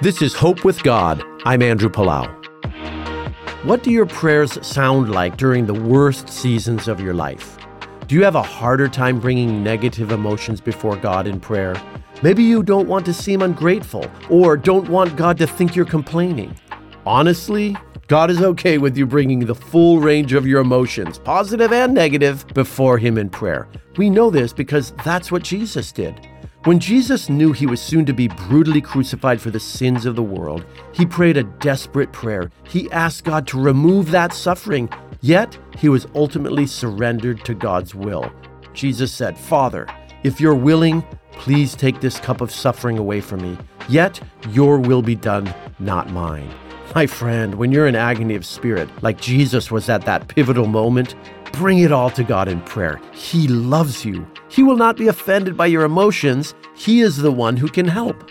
This is Hope with God. I'm Andrew Palau. What do your prayers sound like during the worst seasons of your life? Do you have a harder time bringing negative emotions before God in prayer? Maybe you don't want to seem ungrateful or don't want God to think you're complaining. Honestly, God is okay with you bringing the full range of your emotions, positive and negative, before Him in prayer. We know this because that's what Jesus did. When Jesus knew he was soon to be brutally crucified for the sins of the world, he prayed a desperate prayer. He asked God to remove that suffering, yet he was ultimately surrendered to God's will. Jesus said, Father, if you're willing, please take this cup of suffering away from me, yet your will be done, not mine. My friend, when you're in agony of spirit, like Jesus was at that pivotal moment, bring it all to God in prayer. He loves you. He will not be offended by your emotions. He is the one who can help.